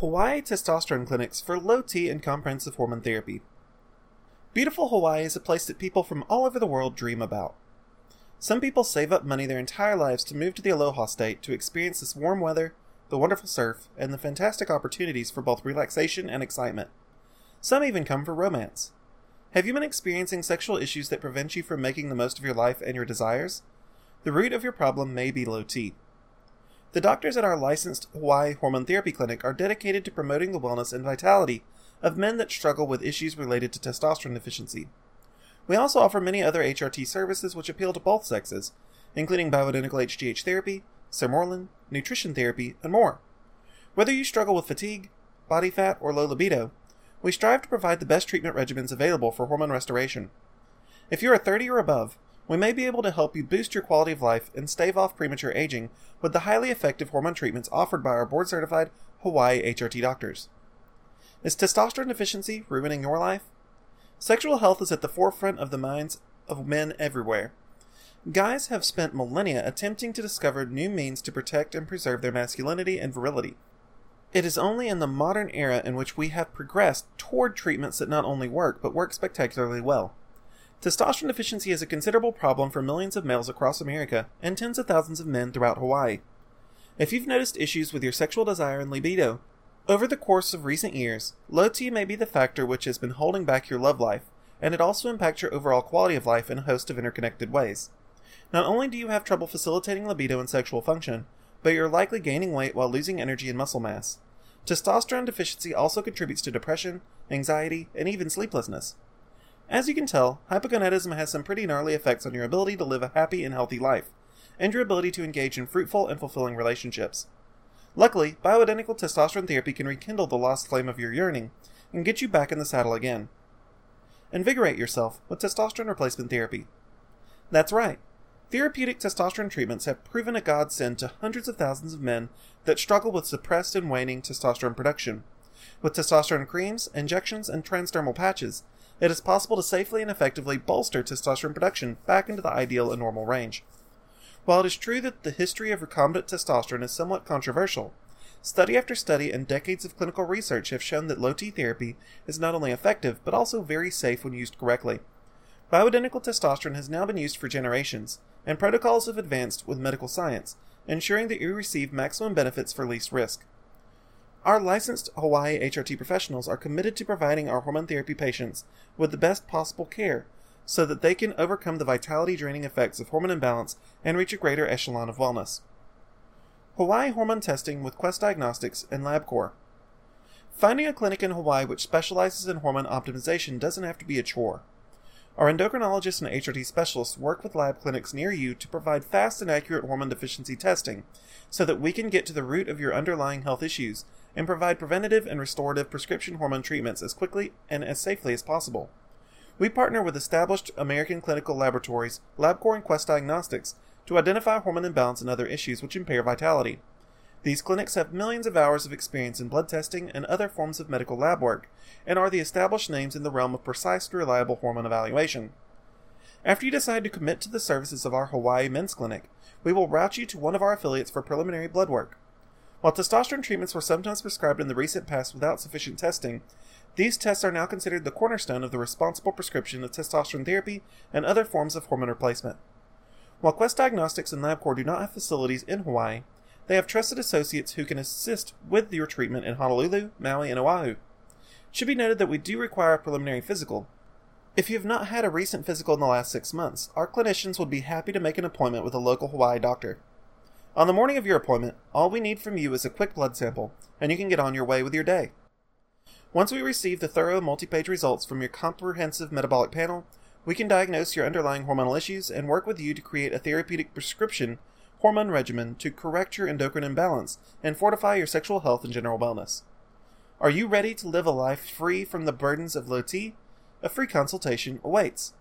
Hawaii testosterone clinics for low T and comprehensive hormone therapy. Beautiful Hawaii is a place that people from all over the world dream about. Some people save up money their entire lives to move to the Aloha state to experience this warm weather, the wonderful surf, and the fantastic opportunities for both relaxation and excitement. Some even come for romance. Have you been experiencing sexual issues that prevent you from making the most of your life and your desires? The root of your problem may be low T. The doctors at our licensed Hawaii Hormone Therapy Clinic are dedicated to promoting the wellness and vitality of men that struggle with issues related to testosterone deficiency. We also offer many other HRT services which appeal to both sexes, including bioidentical HGH therapy, Sermorelin, nutrition therapy, and more. Whether you struggle with fatigue, body fat, or low libido, we strive to provide the best treatment regimens available for hormone restoration. If you are 30 or above, we may be able to help you boost your quality of life and stave off premature aging with the highly effective hormone treatments offered by our board certified Hawaii HRT doctors. Is testosterone deficiency ruining your life? Sexual health is at the forefront of the minds of men everywhere. Guys have spent millennia attempting to discover new means to protect and preserve their masculinity and virility. It is only in the modern era in which we have progressed toward treatments that not only work, but work spectacularly well. Testosterone deficiency is a considerable problem for millions of males across America and tens of thousands of men throughout Hawaii. If you've noticed issues with your sexual desire and libido, over the course of recent years, low T may be the factor which has been holding back your love life, and it also impacts your overall quality of life in a host of interconnected ways. Not only do you have trouble facilitating libido and sexual function, but you're likely gaining weight while losing energy and muscle mass. Testosterone deficiency also contributes to depression, anxiety, and even sleeplessness. As you can tell, hypogonadism has some pretty gnarly effects on your ability to live a happy and healthy life, and your ability to engage in fruitful and fulfilling relationships. Luckily, bioidentical testosterone therapy can rekindle the lost flame of your yearning and get you back in the saddle again. Invigorate yourself with testosterone replacement therapy. That's right. Therapeutic testosterone treatments have proven a godsend to hundreds of thousands of men that struggle with suppressed and waning testosterone production. With testosterone creams, injections, and transdermal patches, it is possible to safely and effectively bolster testosterone production back into the ideal and normal range. While it is true that the history of recombinant testosterone is somewhat controversial, study after study and decades of clinical research have shown that low T therapy is not only effective but also very safe when used correctly. Bioidentical testosterone has now been used for generations, and protocols have advanced with medical science, ensuring that you receive maximum benefits for least risk. Our licensed Hawaii HRT professionals are committed to providing our hormone therapy patients with the best possible care so that they can overcome the vitality draining effects of hormone imbalance and reach a greater echelon of wellness. Hawaii hormone testing with Quest Diagnostics and LabCorp. Finding a clinic in Hawaii which specializes in hormone optimization doesn't have to be a chore. Our endocrinologists and HRT specialists work with lab clinics near you to provide fast and accurate hormone deficiency testing so that we can get to the root of your underlying health issues and provide preventative and restorative prescription hormone treatments as quickly and as safely as possible. We partner with established American clinical laboratories, LabCorp and Quest Diagnostics, to identify hormone imbalance and other issues which impair vitality. These clinics have millions of hours of experience in blood testing and other forms of medical lab work, and are the established names in the realm of precise and reliable hormone evaluation. After you decide to commit to the services of our Hawaii Men's Clinic, we will route you to one of our affiliates for preliminary blood work. While testosterone treatments were sometimes prescribed in the recent past without sufficient testing, these tests are now considered the cornerstone of the responsible prescription of testosterone therapy and other forms of hormone replacement. While Quest Diagnostics and LabCorp do not have facilities in Hawaii, they have trusted associates who can assist with your treatment in Honolulu, Maui, and Oahu. It should be noted that we do require a preliminary physical. If you have not had a recent physical in the last six months, our clinicians would be happy to make an appointment with a local Hawaii doctor. On the morning of your appointment, all we need from you is a quick blood sample, and you can get on your way with your day. Once we receive the thorough multi page results from your comprehensive metabolic panel, we can diagnose your underlying hormonal issues and work with you to create a therapeutic prescription hormone regimen to correct your endocrine imbalance and fortify your sexual health and general wellness. Are you ready to live a life free from the burdens of low T? A free consultation awaits.